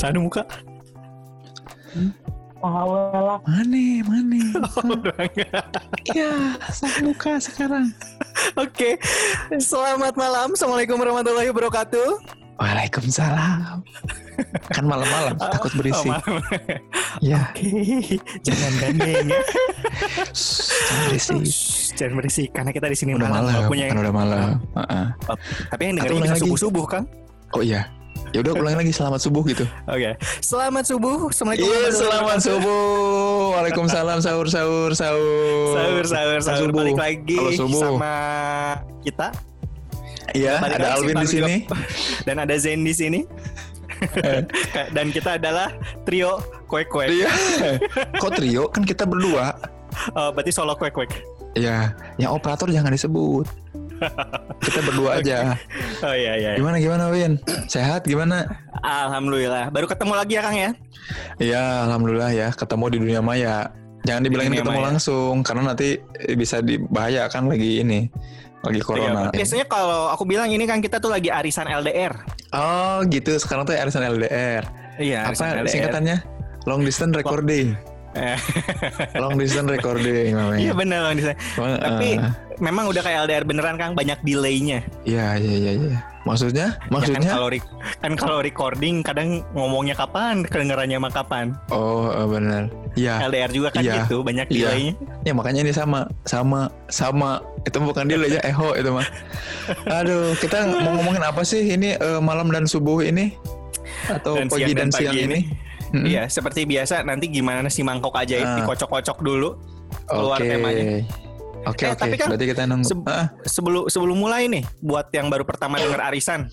Sana muka. Tahu lah. Mana, mana? Orang. Ya, saya luka sekarang. Oke. Selamat malam. Assalamualaikum warahmatullahi wabarakatuh. Waalaikumsalam. Kan malam-malam, takut Oh, berisik. malam. Ya, Oke. Jangan gandeng. ya. jangan berisik. Jangan berisik karena kita di sini Udah malam, Punya kan udah malam. Heeh. tapi yang dengerin subuh-subuh, Kang. Oh iya. Ya udah ulangi lagi selamat subuh gitu. Oke. Selamat subuh. Assalamualaikum. Iya, warahmatullahi selamat subuh. Waalaikumsalam sahur sahur sahur. Sahur, sahur, sahur. Subuh. Balik lagi Halo, subuh. sama kita. Iya, ada Alvin di sini. Dan ada Zen di sini. Dan kita adalah trio kuek-kuek. Iya. Kok trio? Kan kita berdua. Oh, berarti solo kuek-kuek. Iya, yang operator jangan disebut. Kita berdua aja. Oh iya iya. Gimana gimana Win? Sehat gimana? Alhamdulillah. Baru ketemu lagi ya Kang ya? Iya, alhamdulillah ya ketemu di dunia maya. Jangan dibilangin dunia ketemu maya. langsung karena nanti bisa dibahayakan lagi ini. Lagi corona. Iya, Biasanya kalau aku bilang ini kan kita tuh lagi arisan LDR. Oh, gitu. Sekarang tuh arisan LDR. Iya, Apa singkatannya? Long distance recording. Long distance recording namanya. Iya benar Bang Disa. Wah, Tapi eh, memang udah kayak LDR beneran Kang, banyak delaynya. Iya, iya, iya, iya. Maksudnya? Ya kan Maksudnya? kalau kan kalau recording kadang ngomongnya kapan, kedengarannya mah kapan. Oh, eh, benar. Iya. LDR juga kan Iya. gitu, banyak Iya. delaynya. Ya makanya ini sama, sama, sama. Itu bukan delay ya, eho itu mah. Aduh, kita mau ngomongin apa sih ini eh, malam dan subuh ini? Atau Dan pagi siang dan, dan siang pagi ini? Mm-mm. Iya, seperti biasa nanti gimana si mangkok aja Ah. dikocok-kocok dulu keluar Oke. temanya. Oke, Eh, oke. tapi kan Berarti kita nunggu. se- Ah, Sebelum sebelum mulai nih buat yang baru pertama denger arisan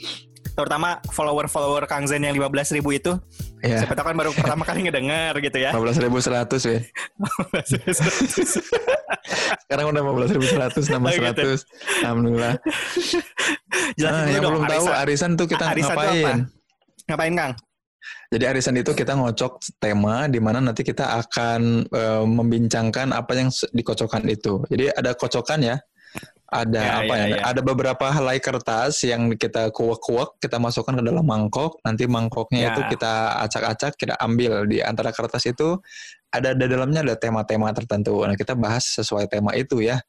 terutama follower-follower Kang Zen yang 15.000 ribu itu ya. siapa tahu kan baru pertama kali ngedenger gitu ya 15.100 ya. Sekarang udah 15.100 nambah Oh, gitu. 100. Alhamdulillah. Jelasin Nah, yang dong, belum tahu arisan. arisan tuh kita Arisan tuh ngapain? apa? ngapain Kang? Jadi arisan itu kita ngocok tema di mana nanti kita akan eh, membincangkan apa yang dikocokkan itu. Jadi ada kocokan ya. Ada Ya, apa ya, ya, ya. Ada beberapa helai kertas yang kita kuak-kuak, kita masukkan ke dalam mangkok. Nanti mangkoknya Ya. itu kita acak-acak, kita ambil di antara kertas itu ada di dalamnya ada tema-tema tertentu. Nah, kita bahas sesuai tema itu ya.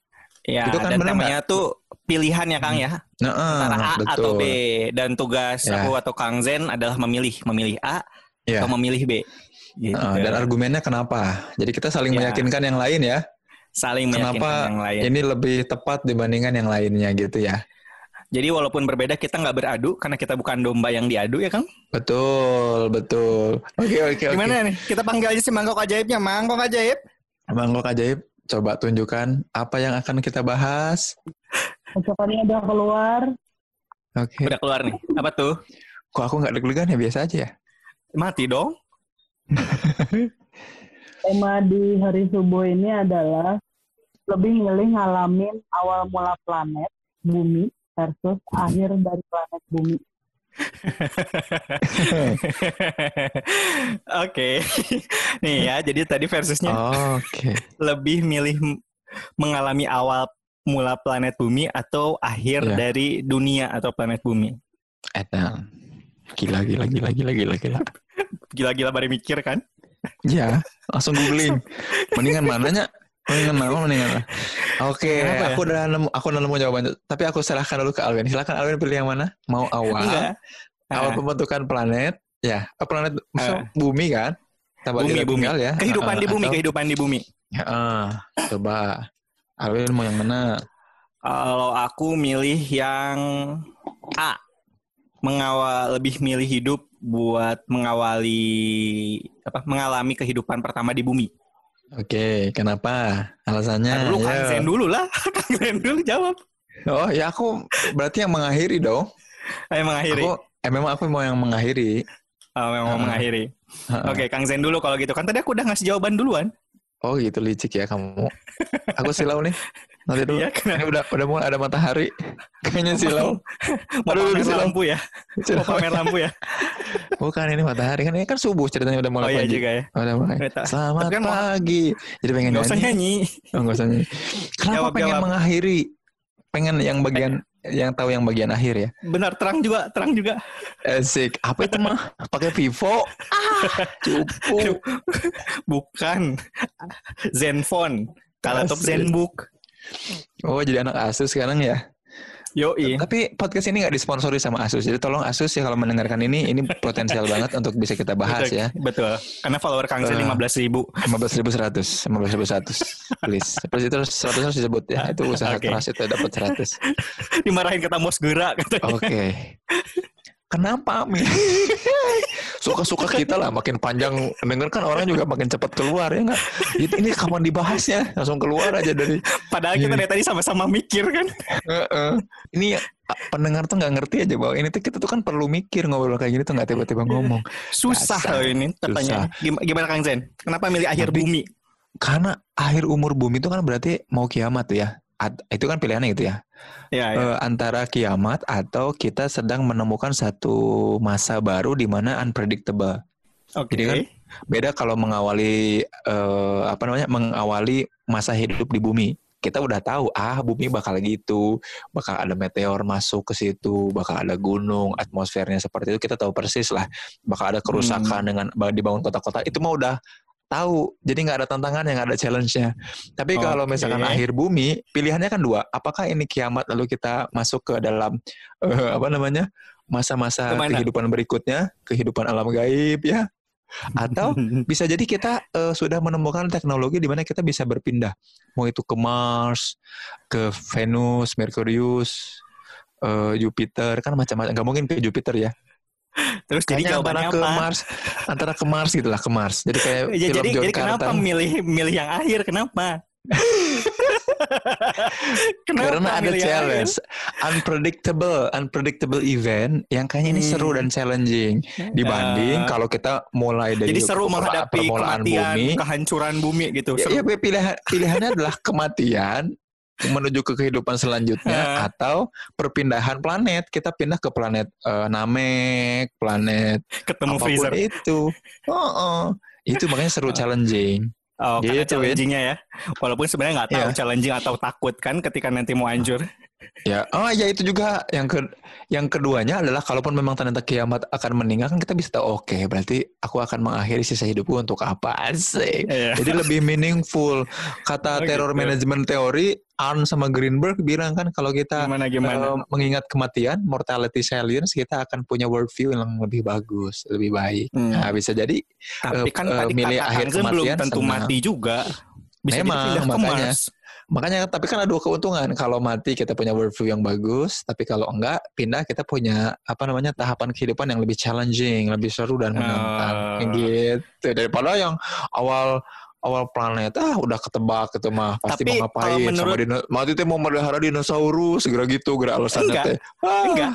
Ya, Itu kan dan temanya tuh pilihan ya Kang ya Nah, antara A betul. atau B dan tugas Ya. aku atau Kang Zen adalah memilih memilih A Ya. atau memilih B. Gitu. Nah, dan argumennya kenapa? Jadi kita saling Ya. meyakinkan yang lain ya. saling meyakinkan Kenapa yang lain. ini lebih tepat dibandingkan yang lainnya gitu ya. Jadi walaupun berbeda kita nggak beradu karena kita bukan domba yang diadu ya Kang. Betul, betul. Oke, oke, oke. Gimana nih? Kita panggil aja si mangkok ajaibnya, mangkok ajaib. Mangkok ajaib, coba tunjukkan apa yang akan kita bahas. Kocokannya udah keluar. Oke. Udah keluar nih. Apa tuh? Kok aku nggak deg-degan ya biasa aja ya? Mati dong. Tema di hari subuh ini adalah lebih milih ngalamin awal mula planet bumi versus akhir dari planet bumi. Oke. nih ya, jadi tadi versusnya Oke. lebih milih mengalami awal mula planet bumi atau akhir Iya. dari dunia atau planet bumi. Edan. Gila, gila, gila, gila, gila, gila. Gila-gila baru mikir kan? Ya, langsung googling. Mendingan mananya? Mendingan mana? Mendingan mana? Oke, Kenapa ya? aku udah nemu, aku udah nemu jawabannya. Tapi aku serahkan dulu ke Alvin. Silakan Alvin pilih yang mana? Mau awal? Enggak. Awal Ah, pembentukan planet? Ya, eh, planet maksudnya bumi kan? Tempat bumi, bumi. tinggal ya. Kehidupan Ah, di bumi, atau- kehidupan di bumi. Ya, ah, coba. Alvin mau yang mana? Kalau aku milih yang A. Mengawal lebih milih hidup buat mengawali apa mengalami kehidupan pertama di bumi. Oke, kenapa? Alasannya? Nah, dulu Kang ya. Zen dulu lah. Kang Zen dulu jawab. Oh, ya aku berarti yang mengakhiri dong. Ayo mengakhiri. Aku, eh, memang aku mau yang mengakhiri. Oh, memang mau Ah. mengakhiri. Ah, Oke, Kang Zen dulu kalau gitu. Kan tadi aku udah ngasih jawaban duluan. Oh gitu licik ya kamu. Aku silau nih. Nanti dulu. Iya? Ini udah udah mulai ada matahari. Kayaknya silau. Mau Aduh, pamer silau. lampu ya? Mau pamer lampu ya? Bukan ini matahari kan ini kan subuh ceritanya udah Oh mulai iya pagi. juga ya. Udah mulai. Kereta. Selamat Tapi kan pagi. Jadi pengen Gak usah nyanyi. nyanyi. Oh, nggak usah nyanyi. Kenapa Jawab, pengen jawab. mengakhiri? Pengen yang bagian yang tahu yang bagian akhir ya. Benar terang juga, terang juga. Asik. Apa itu mah? Pakai Vivo? Ah, cupu. Bukan. Zenfone. Kalau top. Zenbook. Oh, jadi anak Asus sekarang ya. Yoi. Tapi podcast ini nggak disponsori sama Asus. Jadi tolong Asus ya kalau mendengarkan ini, ini potensial banget untuk bisa kita bahas Betul, ya. Betul. Karena follower Kang Zen Eh. 15 ribu. 15.100, 15.100, please. Terus itu 100 harus disebut ya. Itu usaha Oke. keras itu dapat 100. Dimarahin kata gerak. katanya. Oke. Kenapa Mi? Suka-suka kita lah makin panjang denger kan orang juga makin cepat keluar ya nggak? Ini ini kapan dibahasnya? Langsung keluar aja dari Padahal kita Iya. dari tadi sama-sama mikir kan. Heeh. Ini pendengar tuh nggak ngerti aja bahwa ini tuh kita tuh kan perlu mikir ngobrol kayak gini tuh nggak tiba-tiba ngomong. Susah loh ini pertanyaan. Gim- Gimana Kang Zen? Kenapa milih akhir Tapi- bumi? Karena akhir umur bumi itu kan berarti mau kiamat tuh ya. Ad- itu kan pilihannya gitu ya. Ya, ya. Eh, antara kiamat atau kita sedang menemukan satu masa baru di mana unpredictable. Oke. jadi kan- Beda kalau mengawali eh, apa namanya mengawali masa hidup di bumi. Kita udah tahu ah bumi bakal gitu, bakal ada meteor masuk ke situ, bakal ada gunung, atmosfernya seperti itu kita tahu persis lah. Bakal ada kerusakan dengan ba- dibangun kota-kota itu mah udah tahu. Jadi nggak ada tantangannya, nggak ada challenge-nya. Tapi kalau Oke. misalkan akhir bumi, pilihannya kan dua. Apakah ini kiamat lalu kita masuk ke dalam eh, apa namanya masa-masa kehidupan berikutnya, kehidupan alam gaib ya? Atau bisa jadi kita eh, sudah menemukan teknologi di mana kita bisa berpindah mau itu ke Mars ke Venus Merkurius eh, Jupiter kan macam-macam nggak mungkin ke Jupiter ya Terus jadi jawabannya antara ke apa? Mars antara ke Mars gitulah ke Mars jadi kayak Ya, film jadi John jadi kenapa milih milih yang akhir? Kenapa? kenapa karena ada challenge unpredictable unpredictable event yang kayaknya ini seru Hmm. dan challenging dibanding Eh, kalau kita mulai akhir? dari Jadi seru menghadapi permulaan kematian, bumi kehancuran bumi gitu. Ya, Seru. ya pilihan pilihannya adalah kematian menuju ke kehidupan selanjutnya atau perpindahan planet. Kita pindah ke planet eh, Namek, planet Ketemu apa pun freezer. itu. Oh, oh. Itu makanya seru challenging. Oh, Gitu, challengingnya ya. Walaupun sebenarnya nggak tahu Iya. challenging atau takut kan ketika nanti mau hancur. Ya, oh ya itu juga yang ke yang keduanya adalah kalaupun memang ternyata kiamat akan meninggal kan kita bisa tahu oke berarti aku akan mengakhiri sisa hidupku untuk apa sih. Iya. Jadi lebih meaningful. Kata Oh, terror gitu. management teori Arn sama Greenberg bilang kan kalau kita Gimana gimana? eh, mengingat kematian, mortality salience, kita akan punya worldview yang lebih bagus, lebih baik. Hmm. Nah, bisa jadi Tapi eh, kan eh, tadi milih kata akhir Kang Zen belum kematian tentu senang. mati juga. Bisa Memang, jadi pindah ke makanya. Mars. Makanya tapi kan ada dua keuntungan. Kalau mati kita punya worldview yang bagus, tapi kalau enggak pindah kita punya apa namanya tahapan kehidupan yang lebih challenging, lebih seru dan menantang. Oh. Gitu. Daripada yang awal awal planet ah udah ketebak gitu mah pasti Tapi mau kalau ngapain sama menurut- dino, mati teh mau melihara dinosaurus segera gitu segera alasannya Enggak. teh Ah, Enggak.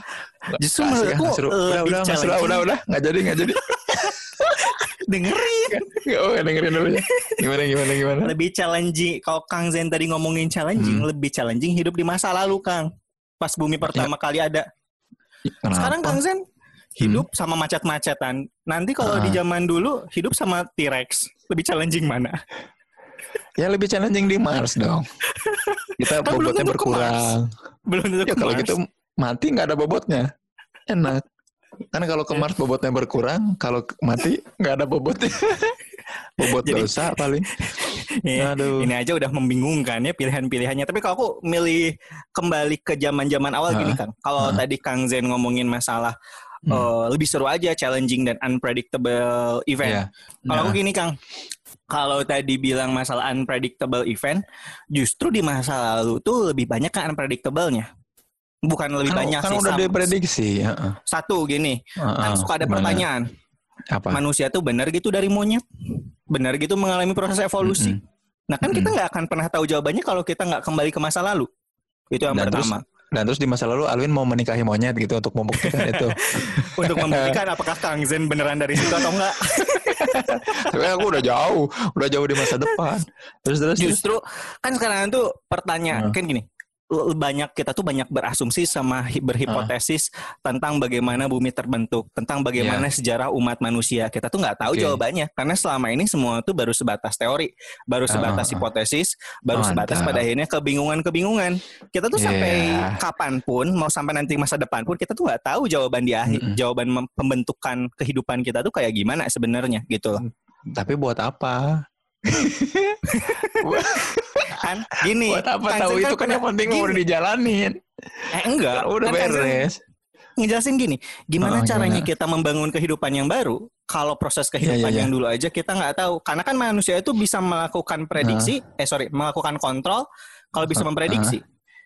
Justru menurutku lebih udah udah udah challenging. udah nggak jadi nggak jadi Dengerin. Oh dengerin dulu ya gimana gimana gimana lebih challenging. Kalau Kang Zen tadi ngomongin challenging, Hmm. lebih challenging hidup di masa lalu, Kang. Pas bumi pertama kali ada. Kenapa? Sekarang Kang Zen hidup sama macet-macetan. Nanti kalau di Ah. zaman dulu hidup sama T-Rex. Lebih challenging mana? ya lebih challenging di Mars dong kita Kan belum bobotnya berkurang Belum tentu ya kalau gitu mati nggak ada bobotnya enak kan kalau ke Mars bobotnya berkurang kalau mati nggak ada bobotnya bobot Jadi- dosa paling Iya. aduh Ini aja udah membingungkan ya pilihan-pilihannya. Tapi kalau aku milih kembali ke zaman-zaman awal gini Hah? Kang. Kalau tadi Kang Zen ngomongin masalah Hmm. eh, lebih seru aja challenging dan unpredictable event. Iya. Kalau Nah, aku gini Kang, kalau tadi bilang masalah unpredictable event, justru di masa lalu tuh lebih banyak kan unpredictable-nya. Bukan lebih kan, banyak kan sih. udah Sam- diprediksi heeh. Satu gini, kan Heeh, suka ada gimana? pertanyaan. apa Manusia tuh benar gitu dari monyet? Benar gitu mengalami proses evolusi? Mm-mm. Nah kan kita Mm-mm. nggak akan pernah tahu jawabannya kalau kita nggak kembali ke masa lalu. Itu yang Dan terus- pertama. dan terus di masa lalu Alwin mau menikahi monyet gitu untuk membuktikan itu Untuk membuktikan apakah Kang Zen beneran dari situ atau enggak. tapi aku udah jauh udah jauh di masa depan terus terus terus. Justru kan sekarang tuh pertanyaan Hmm. kan gini. Banyak kita tuh banyak berasumsi sama hi- berhipotesis tentang bagaimana bumi terbentuk, tentang bagaimana sejarah umat manusia. Kita tuh nggak tahu Oke. jawabannya karena selama ini semua tuh baru sebatas teori, baru Ah, sebatas ah. hipotesis, baru sebatas Mantap. pada akhirnya kebingungan-kebingungan. Kita tuh sampai Yeah. kapan pun, mau sampai nanti masa depan pun kita tuh nggak tahu jawaban di akhir, Mm-mm. jawaban mem- pembentukan kehidupan kita tuh kayak gimana sebenarnya gitu loh. Tapi buat apa? Kan gini. buat apa tahu itu kan yang penting gini. udah dijalanin. Eh enggak, Kan udah Kan beres. ngejelasin gini, gimana Oh, caranya gimana? kita membangun kehidupan yang baru? Kalau proses kehidupan iya, iya. yang dulu aja kita nggak tahu, karena kan manusia itu bisa melakukan prediksi, eh sorry, melakukan kontrol kalau bisa Ah, memprediksi,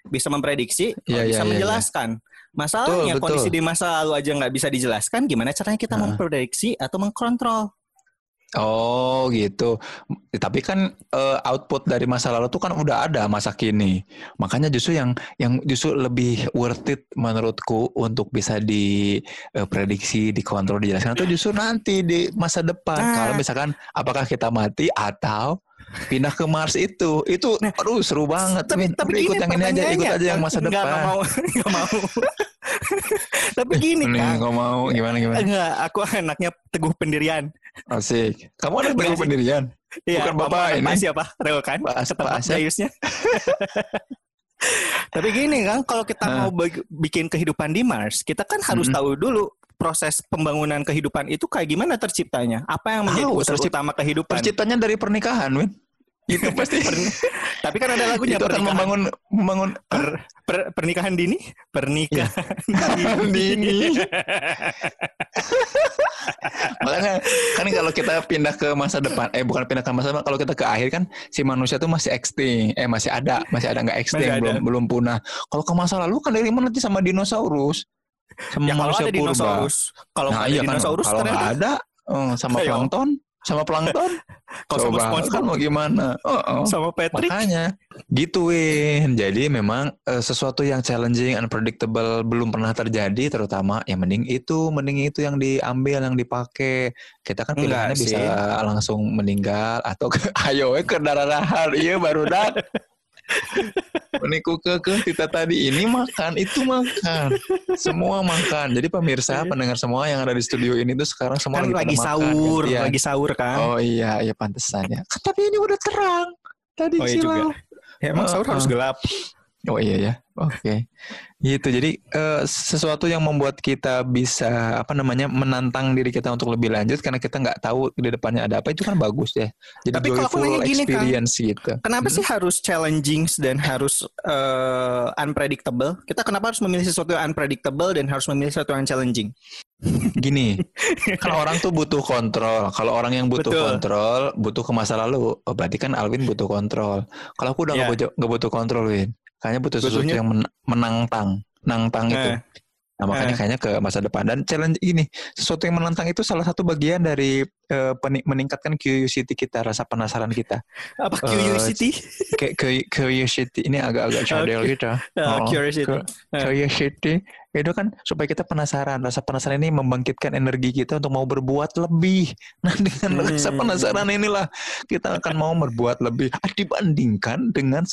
bisa memprediksi, kalau Iya, iya, bisa iya, iya. menjelaskan. Masalahnya Betul, betul. kondisi di masa lalu aja nggak bisa dijelaskan, gimana caranya kita Ah. memprediksi atau mengkontrol? Oh gitu. Tapi kan eh, output dari masa lalu tuh kan udah ada masa kini. Makanya justru yang yang justru lebih worth it menurutku untuk bisa diprediksi, dikontrol, dijelaskan itu justru nanti di masa depan. Nah. Kalau misalkan apakah kita mati atau pindah ke Mars itu, itu Nah, aduh seru banget. tapi tapi Udah gini ikut yang ini aja, ikut aja yang masa Nggak, depan. mau, nggak mau. tapi gini kan, nggak mau gimana gimana. enggak, aku anaknya teguh pendirian. Asik. Kamu Enggak teguh sih. pendirian? Iya, Bukan bapak Bapak ini. Siapa? Tahu kan? Asep. Dayusnya. Tapi gini kan, kalau kita Hah. mau bikin kehidupan di Mars, kita kan harus Mm-mm. tahu dulu proses pembangunan kehidupan itu kayak gimana terciptanya. Apa yang menjadi Tahu, unsur utama kehidupan? Terciptanya dari pernikahan, Win. Itu pasti. Tapi kan ada lagunya itu akan pernikahan, membangun membangun per- per- pernikahan dini, pernikahan dini. Makanya kan kalau kita pindah ke masa depan, eh bukan pindah ke masa depan, kalau kita ke akhir kan si manusia tuh masih extinct, eh masih ada, masih ada nggak extinct, Masih ada. belum belum punah. Kalau ke masa lalu kan dari mana nanti sama dinosaurus, sama Ya kalau ada purba. dinosaurus, kalau Nah iya kan, dinosaurus kalau nggak ternyata ada eh, sama Ayo. plankton, sama plankton, kalau sama SpongeBob, kan mau gimana? Oh, oh. sama Patrick, Makanya gitu Win. Jadi memang eh, sesuatu yang challenging, unpredictable belum pernah terjadi terutama ya mending itu, mending itu yang diambil, yang dipakai. Kita kan Enggak pilihannya sih. bisa langsung meninggal atau ke ayo we, ke darah iya baru dak. Meniku ke ke kita tadi ini makan itu makan semua makan jadi pemirsa pendengar semua yang ada di studio ini tuh sekarang semua kan lagi, lagi pada makan, sahur, gantian. lagi sahur kan. Oh iya, iya pantesan ya. Tapi ini udah terang. Tadi Oh, iya silau. Ya, emang sahur Uh, harus uh. gelap. Oh iya ya. Oke. Gitu. Jadi eh, sesuatu yang membuat kita bisa apa namanya menantang diri kita untuk lebih lanjut karena kita nggak tahu di depannya ada apa itu kan bagus ya. Jadi Tapi kalau joyful nanya gini, experience gitu. Kenapa sih harus challenging dan harus eh, unpredictable? Kita kenapa harus memilih sesuatu yang unpredictable dan harus memilih sesuatu yang challenging? Gini, kan orang tuh butuh kontrol. Kalau orang yang butuh Betul. kontrol, butuh ke masa lalu. Oh, berarti kan Alvin butuh kontrol. Kalau aku udah nggak Iya. butuh, nggak butuh kontrol, Win. Kayaknya butuh sesuatu Butuhnya- yang men- menantang, nantang itu. Eh, Nah, makanya Eh. kayaknya ke masa depan dan challenge ini sesuatu yang menantang itu salah satu bagian dari peni- meningkatkan curiosity kita, rasa penasaran kita. apa Eh, curiosity? Kayak cu- curiosity ini agak-agak cadel Oke. gitu. Eh, Oh, curiosity. ke- Eh. Curiosity itu kan supaya kita penasaran. Rasa penasaran ini membangkitkan energi kita untuk mau berbuat lebih. Nah, dengan rasa Hmm. penasaran inilah kita akan mau berbuat lebih Ah, dibandingkan dengan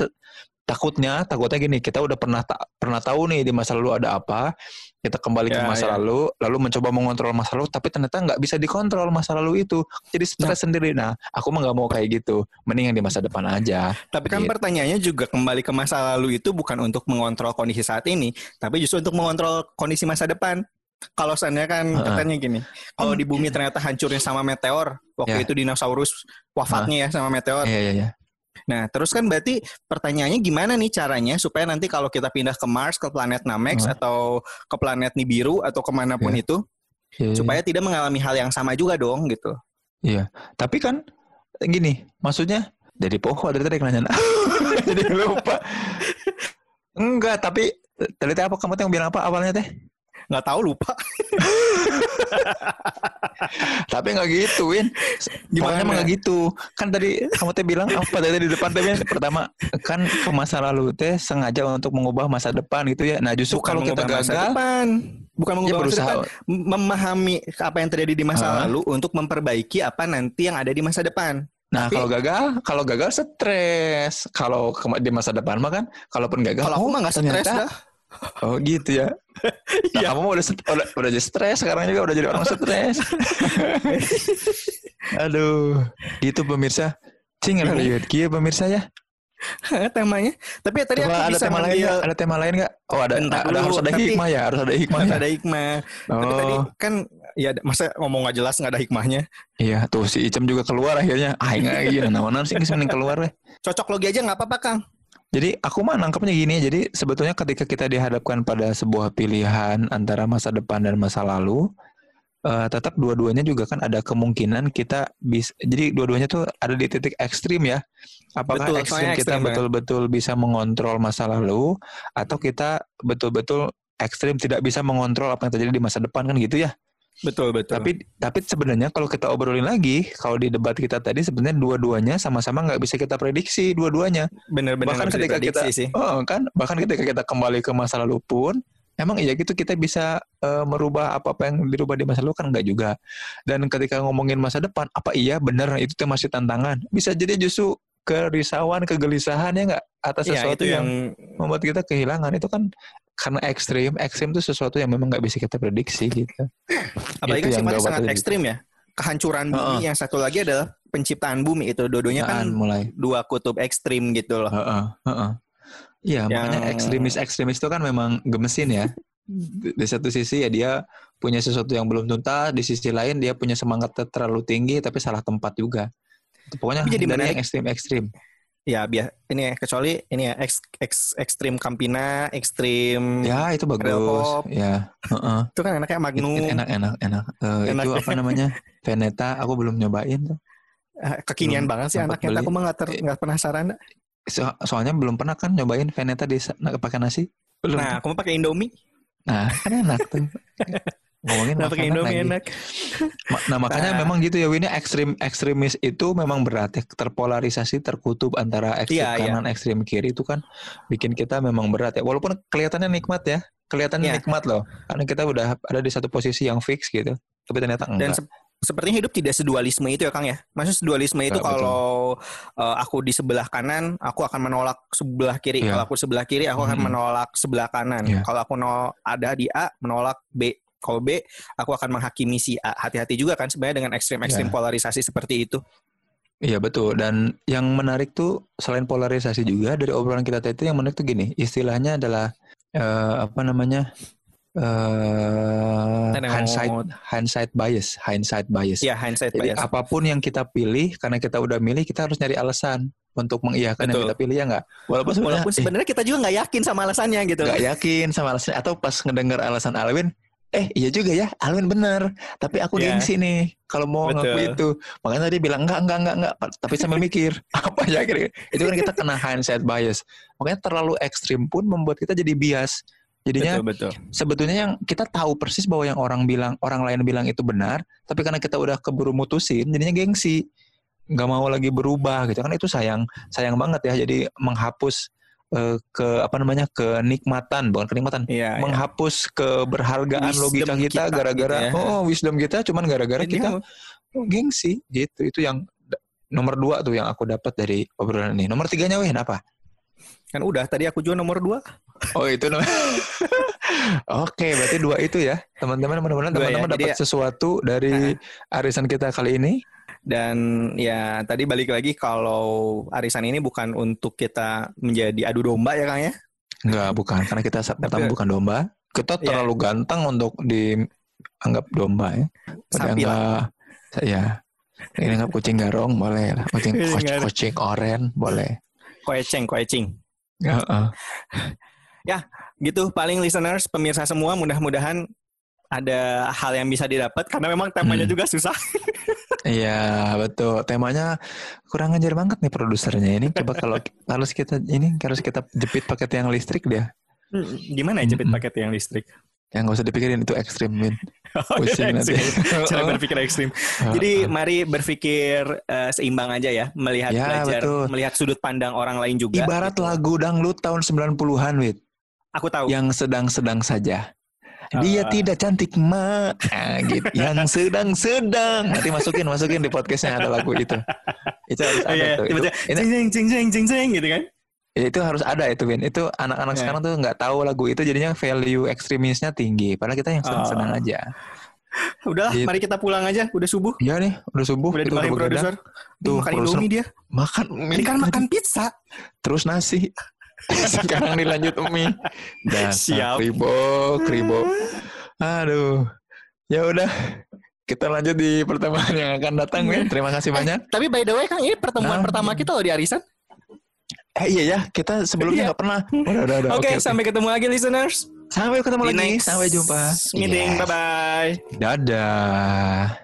takutnya takutnya gini kita udah pernah ta- pernah tahu nih di masa lalu ada apa kita kembali ke Ya, masa ya. lalu lalu mencoba mengontrol masa lalu tapi ternyata nggak bisa dikontrol masa lalu itu jadi stres sendiri nah aku mah nggak mau kayak gitu mending yang di masa depan aja Tapi kan Gitu. pertanyaannya juga kembali ke masa lalu itu bukan untuk mengontrol kondisi saat ini, tapi justru untuk mengontrol kondisi masa depan. Kalau seandainya kan Heeh. katanya gini, kalau di bumi ternyata hancurnya sama meteor, waktu Ya. itu dinosaurus wafatnya ya sama meteor. iya iya iya Nah, terus kan berarti pertanyaannya gimana nih caranya supaya nanti kalau kita pindah ke Mars, ke planet Namex, Hah? atau ke planet Nibiru, atau ke mana pun Ya. itu, Iya, iya. supaya tidak mengalami hal yang sama juga dong gitu. Iya, tapi kan gini, maksudnya dari poho dari tadi nanya. Jadi lupa. Enggak, tapi tadi teh apa kamu yang bilang apa awalnya teh? Nggak tahu lupa. Tapi nggak gitu, Win. Gimana? Mah nggak gitu. Kan tadi kamu teh bilang apa tadi di depan teh? Pertama kan ke masa lalu teh sengaja untuk mengubah masa depan gitu ya. Nah justru kalau kita mengubah masa gagal, depan, bukan ya mengubah masa berusaha. depan, memahami apa yang terjadi di masa Ah. lalu untuk memperbaiki apa nanti yang ada di masa depan. Nah, Tapi- kalau gagal, kalau gagal stres. Kalau di masa depan mah kan, kalaupun gagal, Kalau aku oh, mah nggak stres ternyata- dah. Oh gitu ya. Nah, Iya. kamu udah, udah udah jadi stres sekarang juga udah jadi orang stres. Aduh, gitu pemirsa. Cing ada lihat kia pemirsa ya. temanya. Tapi ya tadi Coba aku ada bisa tema lain nggak? Ada tema lain nggak? Oh ada, Bentar ada dulu, harus ada tapi- hikmah ya, harus ada hikmah Harus ya. ada hikmah. Tapi Oh, tadi kan ya masa ngomong nggak jelas nggak ada hikmahnya. iya tuh si Icem juga keluar akhirnya. Ah nggak gini, nama sih mending keluar deh. Cocok logi aja nggak apa-apa Kang. Jadi aku mah nangkepnya gini, jadi sebetulnya ketika kita dihadapkan pada sebuah pilihan antara masa depan dan masa lalu, eh, tetap dua-duanya juga kan ada kemungkinan kita bisa, jadi dua-duanya tuh ada di titik ekstrim ya. Apakah Betul, ekstrim kita ya. betul-betul bisa mengontrol masa lalu, atau kita betul-betul ekstrim tidak bisa mengontrol apa yang terjadi di masa depan kan gitu ya. Betul betul. Tapi tapi sebenarnya kalau kita obrolin lagi, kalau di debat kita tadi sebenarnya dua-duanya sama-sama nggak bisa kita prediksi dua-duanya. bener-bener bahkan nggak bisa ketika kita- sih. Oh kan, bahkan ketika kita kembali ke masa lalu pun, emang iya gitu kita bisa eh, merubah apa-apa yang dirubah di masa lalu kan enggak juga. Dan ketika ngomongin masa depan, apa iya benar itu masih tantangan? Bisa jadi justru kerisauan, kegelisahan ya enggak atas Iya sesuatu itu yang, yang membuat kita kehilangan itu kan karena ekstrim, ekstrim itu sesuatu yang memang nggak bisa kita prediksi gitu. apalagi kan sifatnya sangat itu. ekstrim ya. Kehancuran bumi yang satu lagi adalah penciptaan bumi itu. Dua-duanya kan mulai. dua kutub ekstrim gitu loh. Heeh, heeh. Iya, makanya Yang- ekstremis-ekstremis itu kan memang gemesin ya. Di satu sisi ya dia punya sesuatu yang belum tuntas, di sisi lain dia punya semangat terlalu tinggi tapi salah tempat juga. Pokoknya jadi menarik. yang ekstrim-ekstrim. Ya biar ini ya, kecuali ini ya eks, eks, ekstrim Campina, ekstrim Ya, itu bagus. Pop. Ya, heeh. itu kan enaknya Magnum, enak enak enak. Eh, Enak. itu apa namanya? Veneta, aku belum nyobain tuh. Eh, kekinian belum banget sih anaknya. beli. Aku mah nggak ter- nggak penasaran. So- soalnya belum pernah kan nyobain Veneta di pakai nasi. Belum. Nah, aku mau pakai Indomie. Nah, kan enak tuh. Ngomongin Nah, makanan Indomie lagi. enak. Ma- Nah makanya Nah. memang gitu ya Winnya ekstrim ekstremis itu memang berat ya terpolarisasi terkutub antara ekstrim Iya, iya. kanan ekstrim kiri itu kan bikin kita memang berat ya walaupun kelihatannya nikmat ya kelihatannya Iya. nikmat loh karena kita udah ada di satu posisi yang fix gitu tapi ternyata Dan enggak se- sepertinya hidup tidak sedualisme itu ya Kang ya. Maksudnya dualisme itu Enggak, kalau eh, aku di sebelah kanan, aku akan menolak sebelah kiri. Iya. Kalau aku sebelah kiri, aku akan Mm-mm. menolak sebelah kanan. Iya. Kalau aku no, ada di A, menolak B. Kalau B, aku akan menghakimi si A. Hati-hati juga kan sebenarnya dengan ekstrim-ekstrim Iya. polarisasi seperti itu. iya betul dan yang menarik tuh selain polarisasi juga dari obrolan kita tadi itu yang menarik tuh gini istilahnya adalah eh, apa namanya eh Tenang. hindsight hindsight bias hindsight bias Ya, hindsight Jadi bias. apa pun yang kita pilih, karena kita udah milih, kita harus nyari alasan untuk mengiyakan yang Betul. kita pilih ya nggak? Walaupun sebenarnya Walaupun eh, sebenarnya kita juga nggak yakin sama alasannya gitu. nggak yakin sama alasannya, atau pas ngedengar alasan Alwin, eh iya juga ya, Alwin bener. Tapi aku Ya. gengsi nih, kalau mau Betul. ngaku itu. Makanya tadi bilang enggak, enggak, enggak, enggak. Tapi sambil mikir, apa ya kira Itu kan kita kena hindsight bias. Makanya terlalu ekstrim pun membuat kita jadi bias. Jadinya betul, betul. sebetulnya yang kita tahu persis bahwa yang orang bilang orang lain bilang itu benar tapi karena kita udah keburu mutusin jadinya gengsi nggak mau lagi berubah gitu kan itu sayang sayang banget ya jadi menghapus eh, ke apa namanya kenikmatan bukan kenikmatan Iya, iya. menghapus keberhargaan Wisdom logika kita kita gara-gara gitu ya. oh wisdom kita cuman gara-gara kita oh, gengsi gitu itu yang nomor dua tuh yang aku dapat dari obrolan ini nomor tiganya weh apa kan udah tadi aku juga nomor dua. Oh itu namanya. Oke, berarti dua itu ya, teman-teman. Mudah-mudahan ya, teman-teman dapat ya- sesuatu dari arisan kita kali ini. Dan ya tadi balik lagi kalau arisan ini bukan untuk kita menjadi adu domba ya Kang ya. Enggak, bukan. Karena kita pertama Tapi- bukan domba. Kita Iya. terlalu ganteng untuk dianggap domba ya. Lah. Dianggap, ya. Ini anggap kucing garong boleh lah. Kucing Kucing kucing, kucing oren boleh. Koeceng, koecing. Heeh. Gitu paling listeners, pemirsa semua mudah-mudahan ada hal yang bisa didapat karena memang temanya Hmm. juga susah. Iya betul. Temanya kurang ngajar banget nih produsernya ini. Coba kalau harus kita ini harus kita jepit pakai tiang listrik dia. Gimana ya jepit paket yang listrik? Yang nggak usah dipikirin itu ekstrim Min. Pusing nanti. Cara berpikir ekstrim. Jadi mari berpikir eh, seimbang aja ya, melihat Ya, belajar, betul. melihat sudut pandang orang lain juga. Ibarat gitu. lagu dangdut tahun 90-an, Wit. Aku tahu. Yang sedang-sedang saja. Dia Ah. tidak cantik, Ma. Nah, gitu. Yang sedang-sedang. Nanti masukin, masukin di podcastnya ada lagu itu. itu harus ada Iya, tuh. Itu, cing cing cing cing gitu kan. Ya, itu harus ada itu Win itu anak-anak Ya. sekarang tuh nggak tahu lagu itu jadinya value ekstremisnya tinggi padahal kita yang senang-senang Oh. aja Udahlah, Gitu. mari kita pulang aja. Udah subuh. iya nih udah subuh Udah dimarahin begadang. produser. Tuh, makan Indomie dia. makan Ini kan makan pizza. terus nasi sekarang dilanjut dan Siap. kribo kribo aduh ya udah kita lanjut di pertemuan yang akan datang Win terima kasih banyak Tapi by the way Kang, ini pertemuan Nah. pertama kita loh di Arisan. eh iya ya kita sebelumnya Iya. nggak pernah udah udah udah Oke, oke, oke. sampai ketemu lagi listeners. sampai ketemu Di lagi next sampai jumpa Meeting. Yes. Bye bye. dadah